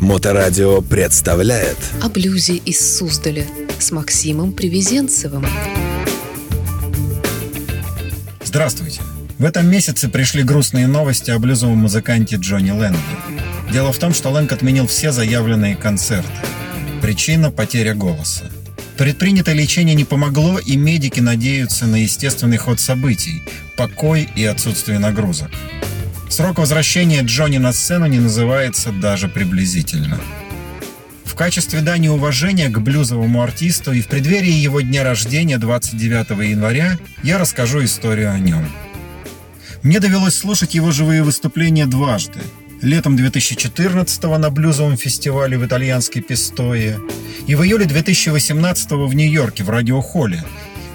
Моторадио представляет О блюзе из Суздаля с Максимом Привезенцевым. Здравствуйте! В этом месяце пришли грустные новости о блюзовом музыканте Джонни Лэнге. Дело в том, что Лэнг отменил все заявленные концерты. Причина – потеря голоса. Предпринятое лечение не помогло, и медики надеются на естественный ход событий, покой и отсутствие нагрузок. Срок возвращения Джонни на сцену не называется даже приблизительно. В качестве дани уважения к блюзовому артисту и в преддверии его дня рождения 29 января я расскажу историю о нем. Мне довелось слушать его живые выступления дважды. Летом 2014 на блюзовом фестивале в итальянской Пистое и в июле 2018 в Нью-Йорке в радиохолле,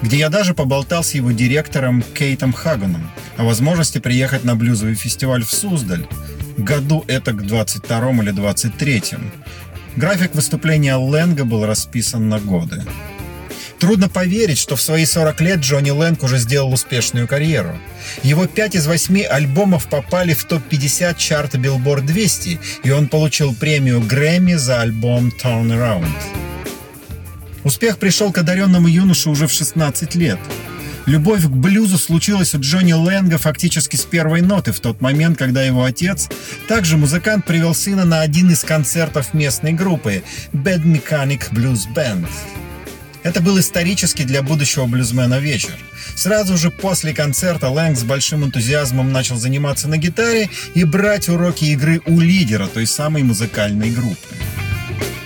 где я даже поболтал с его директором Кейтом Хаганом о возможности приехать на блюзовый фестиваль в Суздаль, году это к 22 или 23. График выступления Лэнга был расписан на годы. Трудно поверить, что в свои 40 лет Джонни Лэнг уже сделал успешную карьеру. Его 5 из 8 альбомов попали в топ-50 чарта Billboard 200, и он получил премию Грэмми за альбом Turn Around. Успех пришел к одаренному юноше уже в 16 лет. Любовь к блюзу случилась у Джонни Лэнга фактически с первой ноты в тот момент, когда его отец, также музыкант, привел сына на один из концертов местной группы Bad Mechanic Blues Band. Это был исторический для будущего блюзмена вечер. Сразу же после концерта Лэнг с большим энтузиазмом начал заниматься на гитаре и брать уроки игры у лидера той самой музыкальной группы.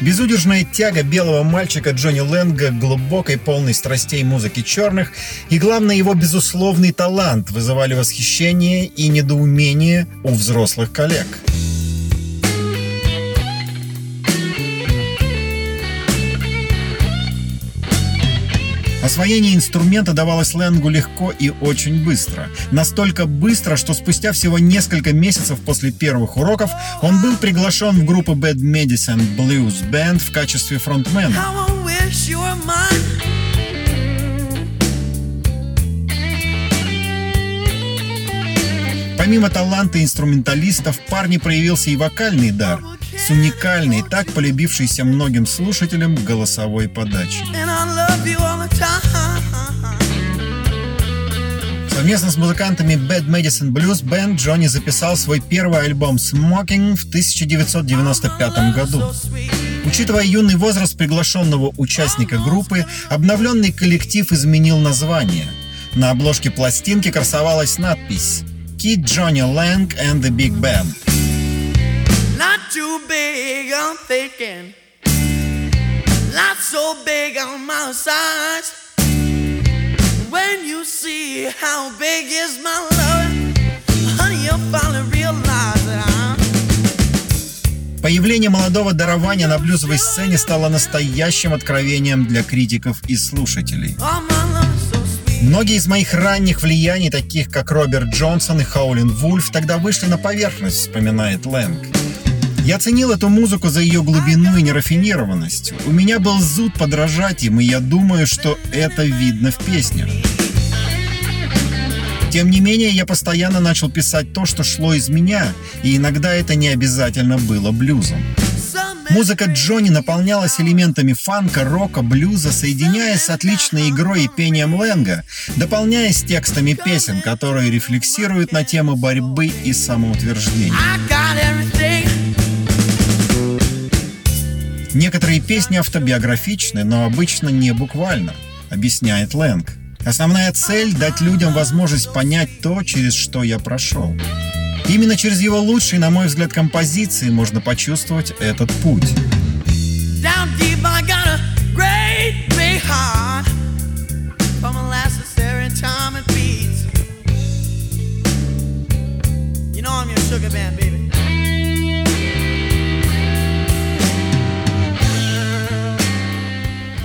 Безудержная тяга белого мальчика Джонни Лэнга глубокой, полной страстей музыки черных и, главное, его безусловный талант вызывали восхищение и недоумение у взрослых коллег. Освоение инструмента давалось Лэнгу легко и очень быстро. Настолько быстро, что спустя всего несколько месяцев после первых уроков он был приглашен в группу Bad Medicine Blues Band в качестве фронтмена. Помимо таланта инструменталистов, в парне проявился и вокальный дар с уникальной, так полюбившейся многим слушателям голосовой подачей. Совместно с музыкантами Bad Medicine Blues Band Джонни записал свой первый альбом Smoking в 1995 году. Учитывая юный возраст приглашенного участника группы, обновленный коллектив изменил название. На обложке пластинки красовалась надпись Kid Johnny Lang and the Big Band. Not too big, I'm thinking. Not so big on my size. When you see how big is my love, honey, you'll finally realize that I'm Появление молодого дарования на блюзовой сцене стало настоящим откровением для критиков и слушателей. Многие из моих ранних влияний, таких как Роберт Джонсон и Хаулин Вульф, тогда вышли на поверхность, вспоминает Лэнг. Я ценил эту музыку за ее глубину и нерафинированность. У меня был зуд подражать им, и я думаю, что это видно в песнях. Тем не менее, я постоянно начал писать то, что шло из меня, и иногда это не обязательно было блюзом. Музыка Джонни наполнялась элементами фанка, рока, блюза, соединяясь с отличной игрой и пением Лэнга, дополняясь текстами песен, которые рефлексируют на темы борьбы и самоутверждения. Некоторые песни автобиографичны, но обычно не буквально, объясняет Лэнг. Основная цель — дать людям возможность понять то, через что я прошел. Именно через его лучшие, на мой взгляд, композиции можно почувствовать этот путь.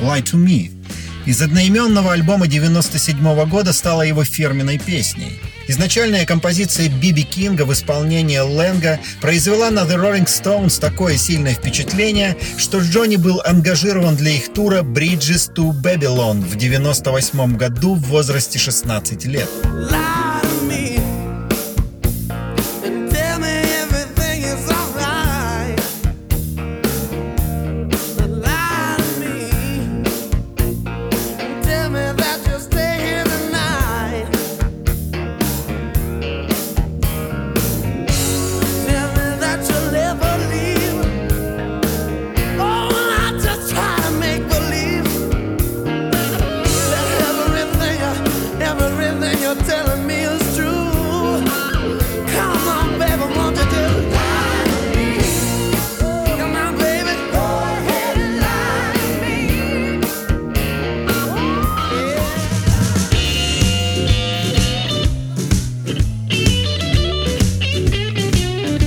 Lie to Me из одноименного альбома 97 года стала его фирменной песней. Изначальная композиция Биби Кинга в исполнении Лэнга произвела на The Rolling Stones такое сильное впечатление, что Джонни был ангажирован для их тура Bridges to Babylon в 98 году в возрасте 16 лет.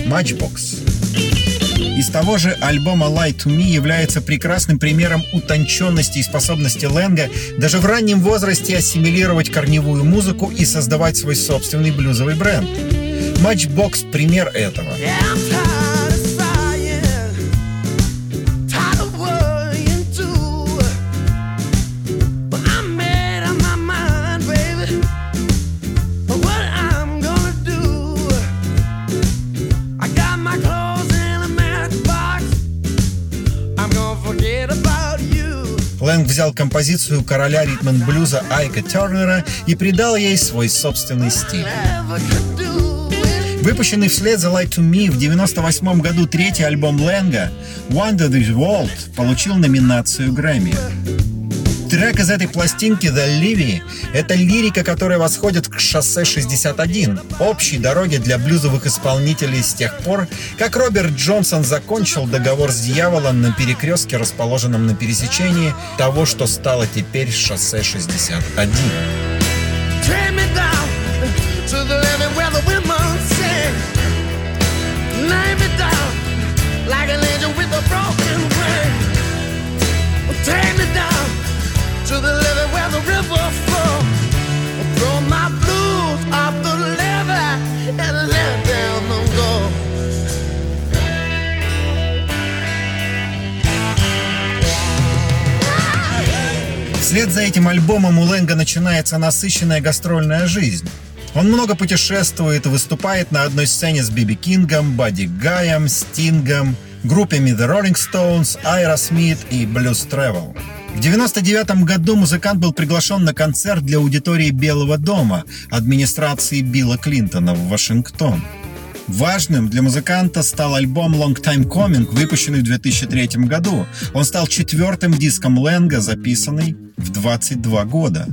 Matchbox. Из того же альбома Lie to Me является прекрасным примером утонченности и способности Лэнга даже в раннем возрасте ассимилировать корневую музыку и создавать свой собственный блюзовый бренд. Matchbox — пример этого. Взял композицию короля ритм-блюза Айка Тернера и придал ей свой собственный стиль. Выпущенный вслед за Light to Me в 1998 году третий альбом Лэнга Wonder the World получил номинацию Грэмми. Трек из этой пластинки The Livy — это лирика, которая восходит к шоссе 61, общей дороге для блюзовых исполнителей с тех пор, как Роберт Джонсон закончил договор с дьяволом на перекрестке, расположенном на пересечении того, что стало теперь шоссе 61. like an angel with a broken wing. Take me down to the levee where the river flows. Throw my blues off the levee and let down them go. Вслед за этим альбомом у Лэнга начинается насыщенная гастрольная жизнь. Он много путешествует и выступает на одной сцене с Биби Кингом, Бадди Гаем, Стингом, группами The Rolling Stones, Aerosmith и Blues Travel. В 1999 году музыкант был приглашен на концерт для аудитории Белого дома администрации Билла Клинтона в Вашингтон. Важным для музыканта стал альбом Long Time Coming, выпущенный в 2003 году. Он стал четвертым диском Лэнга, записанный в 22 года.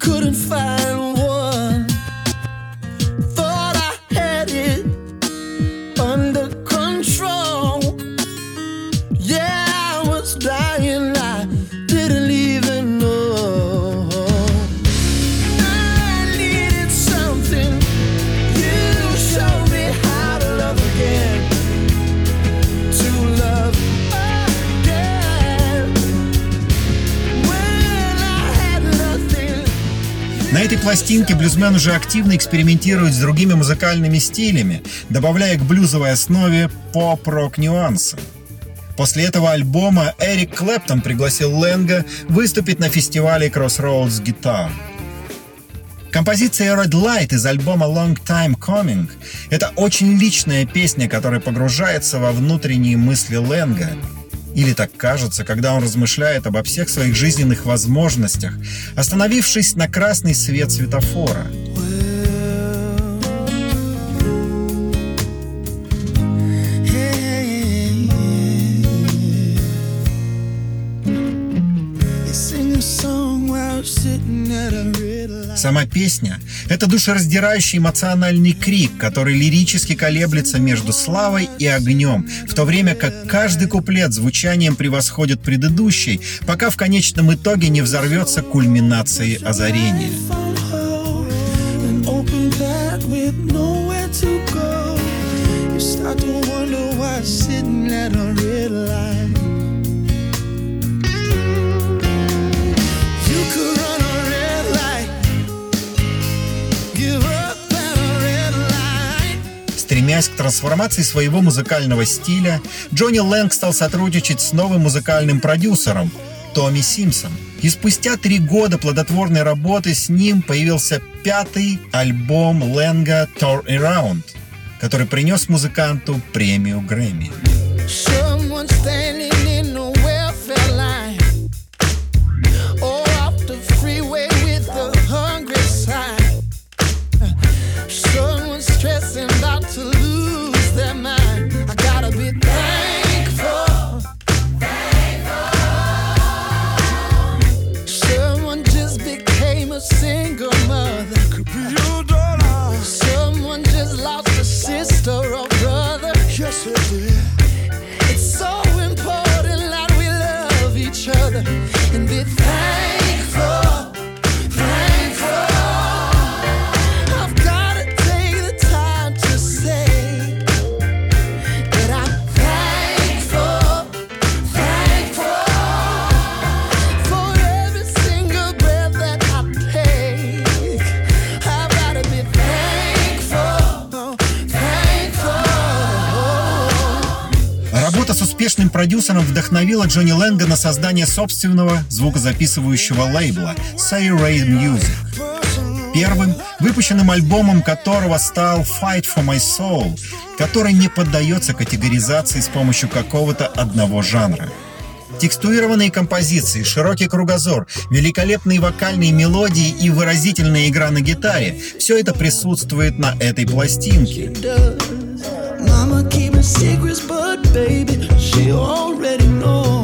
Couldn't find one. Пластинке блюзмен уже активно экспериментирует с другими музыкальными стилями, добавляя к блюзовой основе поп-рок нюансы. После этого альбома Эрик Клэптон пригласил Лэнга выступить на фестивале Crossroads Guitar. Композиция Red Light из альбома Long Time Coming — это очень личная песня, которая погружается во внутренние мысли Лэнга — или так кажется, когда он размышляет обо всех своих жизненных возможностях, остановившись на красный свет светофора. Сама песня — это душераздирающий эмоциональный крик, который лирически колеблется между славой и огнем, в то время как каждый куплет звучанием превосходит предыдущий, пока в конечном итоге не взорвется кульминацией озарения. Start to wonder why sitting at a red light Стремясь к трансформации своего музыкального стиля, Джонни Лэнг стал сотрудничать с новым музыкальным продюсером Томми Симпсон. И спустя три года плодотворной работы с ним появился пятый альбом Лэнга Tour Around, который принес музыканту премию Грэмми. Продюсером вдохновила Джонни Лэнга на создание собственного звукозаписывающего лейбла Say Ray Music. Первым выпущенным альбомом которого стал Fight for My Soul, который не поддается категоризации с помощью какого-то одного жанра. Текстуированные композиции, широкий кругозор, великолепные вокальные мелодии и выразительная игра на гитаре – все это присутствует на этой пластинке. Secrets, but baby, she already knows.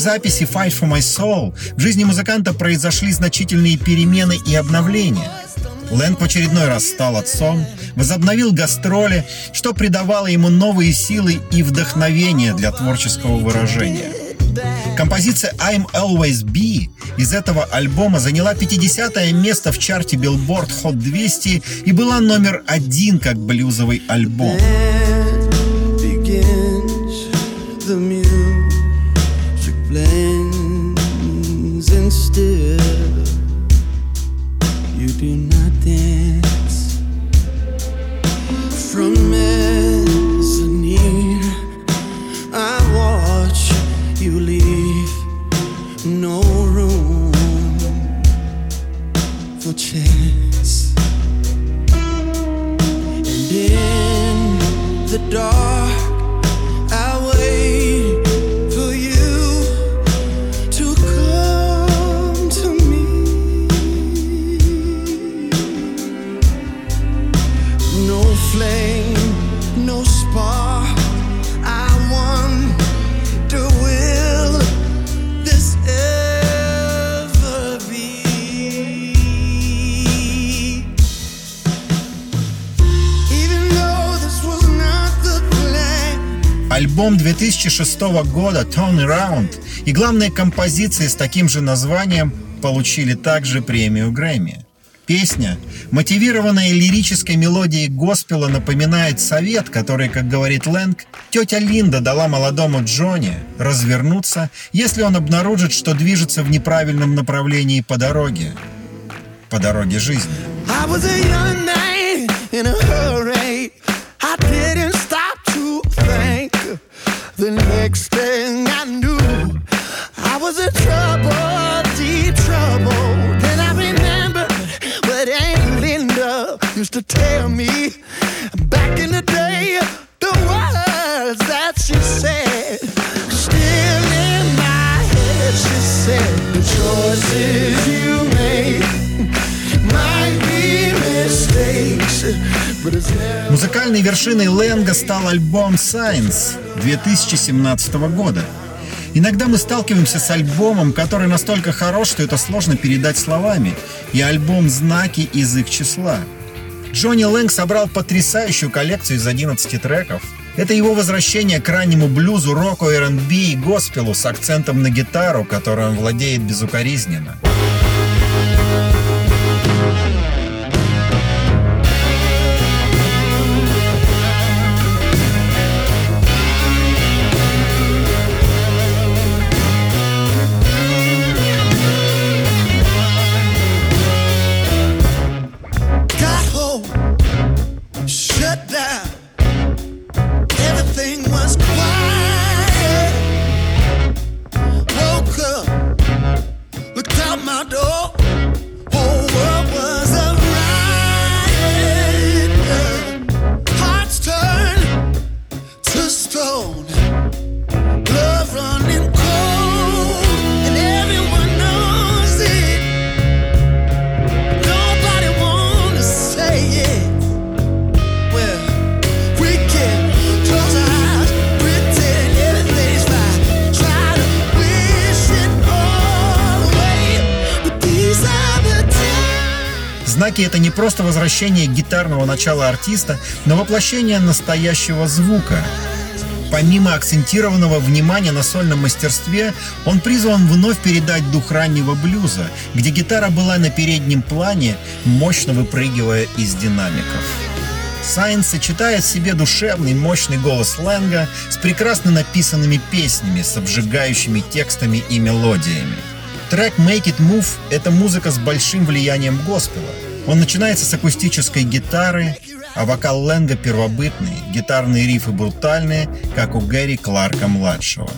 Записи Fight for My Soul в жизни музыканта произошли значительные перемены и обновления. Лэнг в очередной раз стал отцом, возобновил гастроли, что придавало ему новые силы и вдохновение для творческого выражения. Композиция I'm Always Be из этого альбома заняла 50 место в чарте Billboard Hot 200 и была номер один как блюзовый альбом. Альбом 2006 года Turn Around и главная композиция с таким же названием получили также премию Грэмми. Песня, мотивированная лирической мелодией госпела, напоминает совет, который, как говорит Лэнг, тетя Линда дала молодому Джонни развернуться, если он обнаружит, что движется в неправильном направлении по дороге. По дороге жизни. I was a young The next thing I knew, I was in trouble, deep trouble. Then I remembered what Aunt Linda used to tell me back in the day. The words that she said, still in my head. She said, The choices you make might be mistakes. Музыкальной вершиной Лэнга стал альбом Science 2017 года. Иногда мы сталкиваемся с альбомом, который настолько хорош, что это сложно передать словами, и альбом «Знаки» из их числа. Джонни Лэнг собрал потрясающую коллекцию из 11 треков. Это его возвращение к раннему блюзу, року, R&B и госпелу с акцентом на гитару, которой он владеет безукоризненно. Знаки это не просто возвращение гитарного начала артиста, но воплощение настоящего звука. Помимо акцентированного внимания на сольном мастерстве, он призван вновь передать дух раннего блюза, где гитара была на переднем плане, мощно выпрыгивая из динамиков. Signs сочетает в себе душевный, мощный голос Лэнга с прекрасно написанными песнями, с обжигающими текстами и мелодиями. Трек «Make It Move» — это музыка с большим влиянием госпела. Он начинается с акустической гитары, а вокал Лэнга первобытный, гитарные рифы брутальные, как у Гэри Кларка-младшего.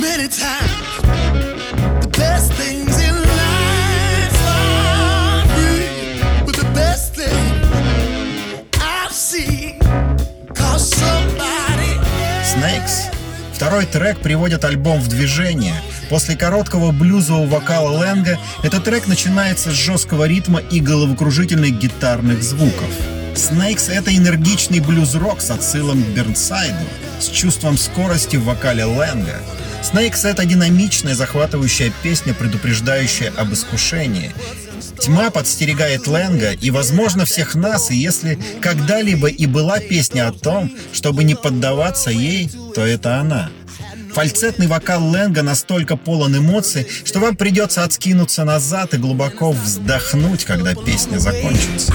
Many times Второй трек приводит альбом в движение. После короткого блюзового вокала Лэнга этот трек начинается с жесткого ритма и головокружительных гитарных звуков. Snakes — это энергичный блюз-рок с отсылом к Бернсайду, с чувством скорости в вокале Лэнга. Snakes — это динамичная, захватывающая песня, предупреждающая об искушении. Тьма подстерегает Лэнга и, возможно, всех нас, и если когда-либо и была песня о том, чтобы не поддаваться ей, то это она. Фальцетный вокал Лэнга настолько полон эмоций, что вам придется откинуться назад и глубоко вздохнуть, когда песня закончится.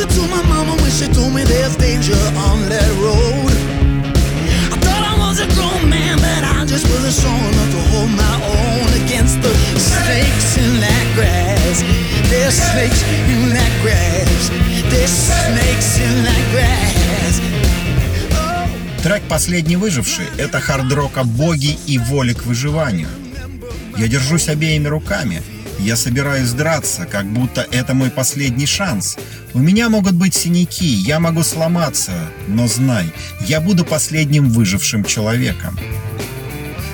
To my mama when she told me there's danger on that road. Enough to hold my own against the snakes in that grass. There's snakes in that grass. There's snakes in that grass. Трек «Последний выживший» — это хард-рок о боге и воле к выживанию. Я держусь обеими руками. Я собираюсь драться, как будто это мой последний шанс. У меня могут быть синяки, я могу сломаться, но знай, я буду последним выжившим человеком.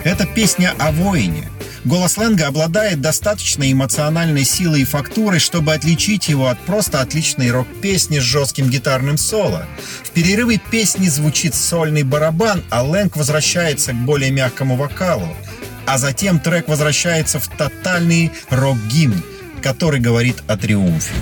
Это песня о воине. Голос Лэнга обладает достаточной эмоциональной силой и фактурой, чтобы отличить его от просто отличной рок-песни с жестким гитарным соло. В перерыве песни звучит сольный барабан, а Лэнг возвращается к более мягкому вокалу. А затем трек возвращается в тотальный рок-гимн, который говорит о триумфе.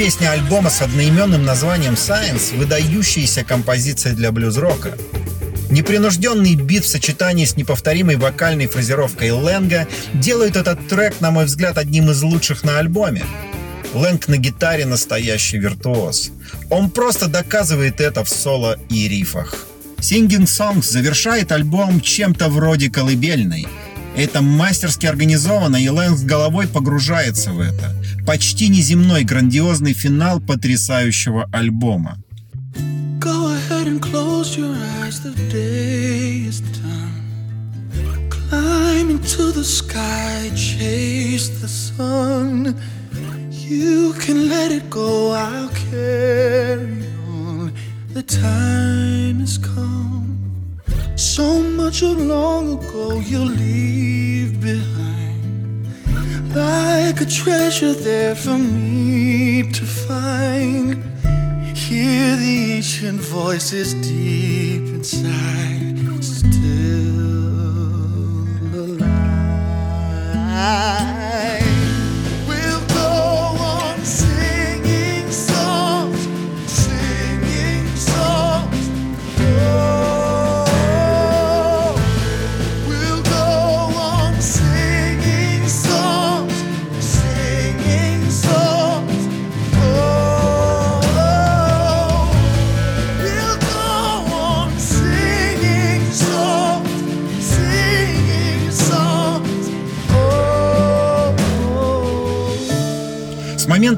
Песня альбома с одноименным названием Science – выдающаяся композиция для блюз-рока. Непринужденный бит в сочетании с неповторимой вокальной фразировкой Лэнга делают этот трек, на мой взгляд, одним из лучших на альбоме. Лэнг на гитаре настоящий виртуоз. Он просто доказывает это в соло и рифах. Singing Songs завершает альбом чем-то вроде колыбельной. Это мастерски организовано, и Лэнг с головой погружается в это. Почти неземной грандиозный финал потрясающего альбома. Go ahead and close your eyes, the day is done. Climb into the sky, chase the sun. You can let it go, I'll carry on. The time has come. So much of long ago you'll leave behind. Like a treasure there for me to find. Hear the ancient voices deep inside, still alive.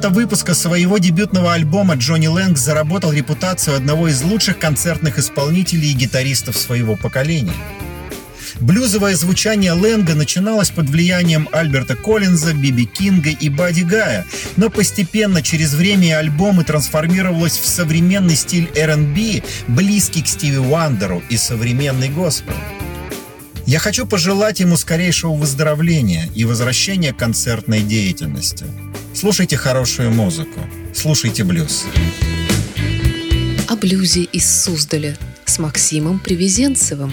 Момента выпуска своего дебютного альбома Джонни Лэнг заработал репутацию одного из лучших концертных исполнителей и гитаристов своего поколения. Блюзовое звучание Лэнга начиналось под влиянием Альберта Коллинза, Биби Кинга и Бадди Гая, но постепенно через время и альбомы трансформировалось в современный стиль R&B, близкий к Стиви Уандеру и современный госпел. Я хочу пожелать ему скорейшего выздоровления и возвращения к концертной деятельности. Слушайте хорошую музыку, слушайте блюз. О блюзе из Суздаля с Максимом Привезенцевым.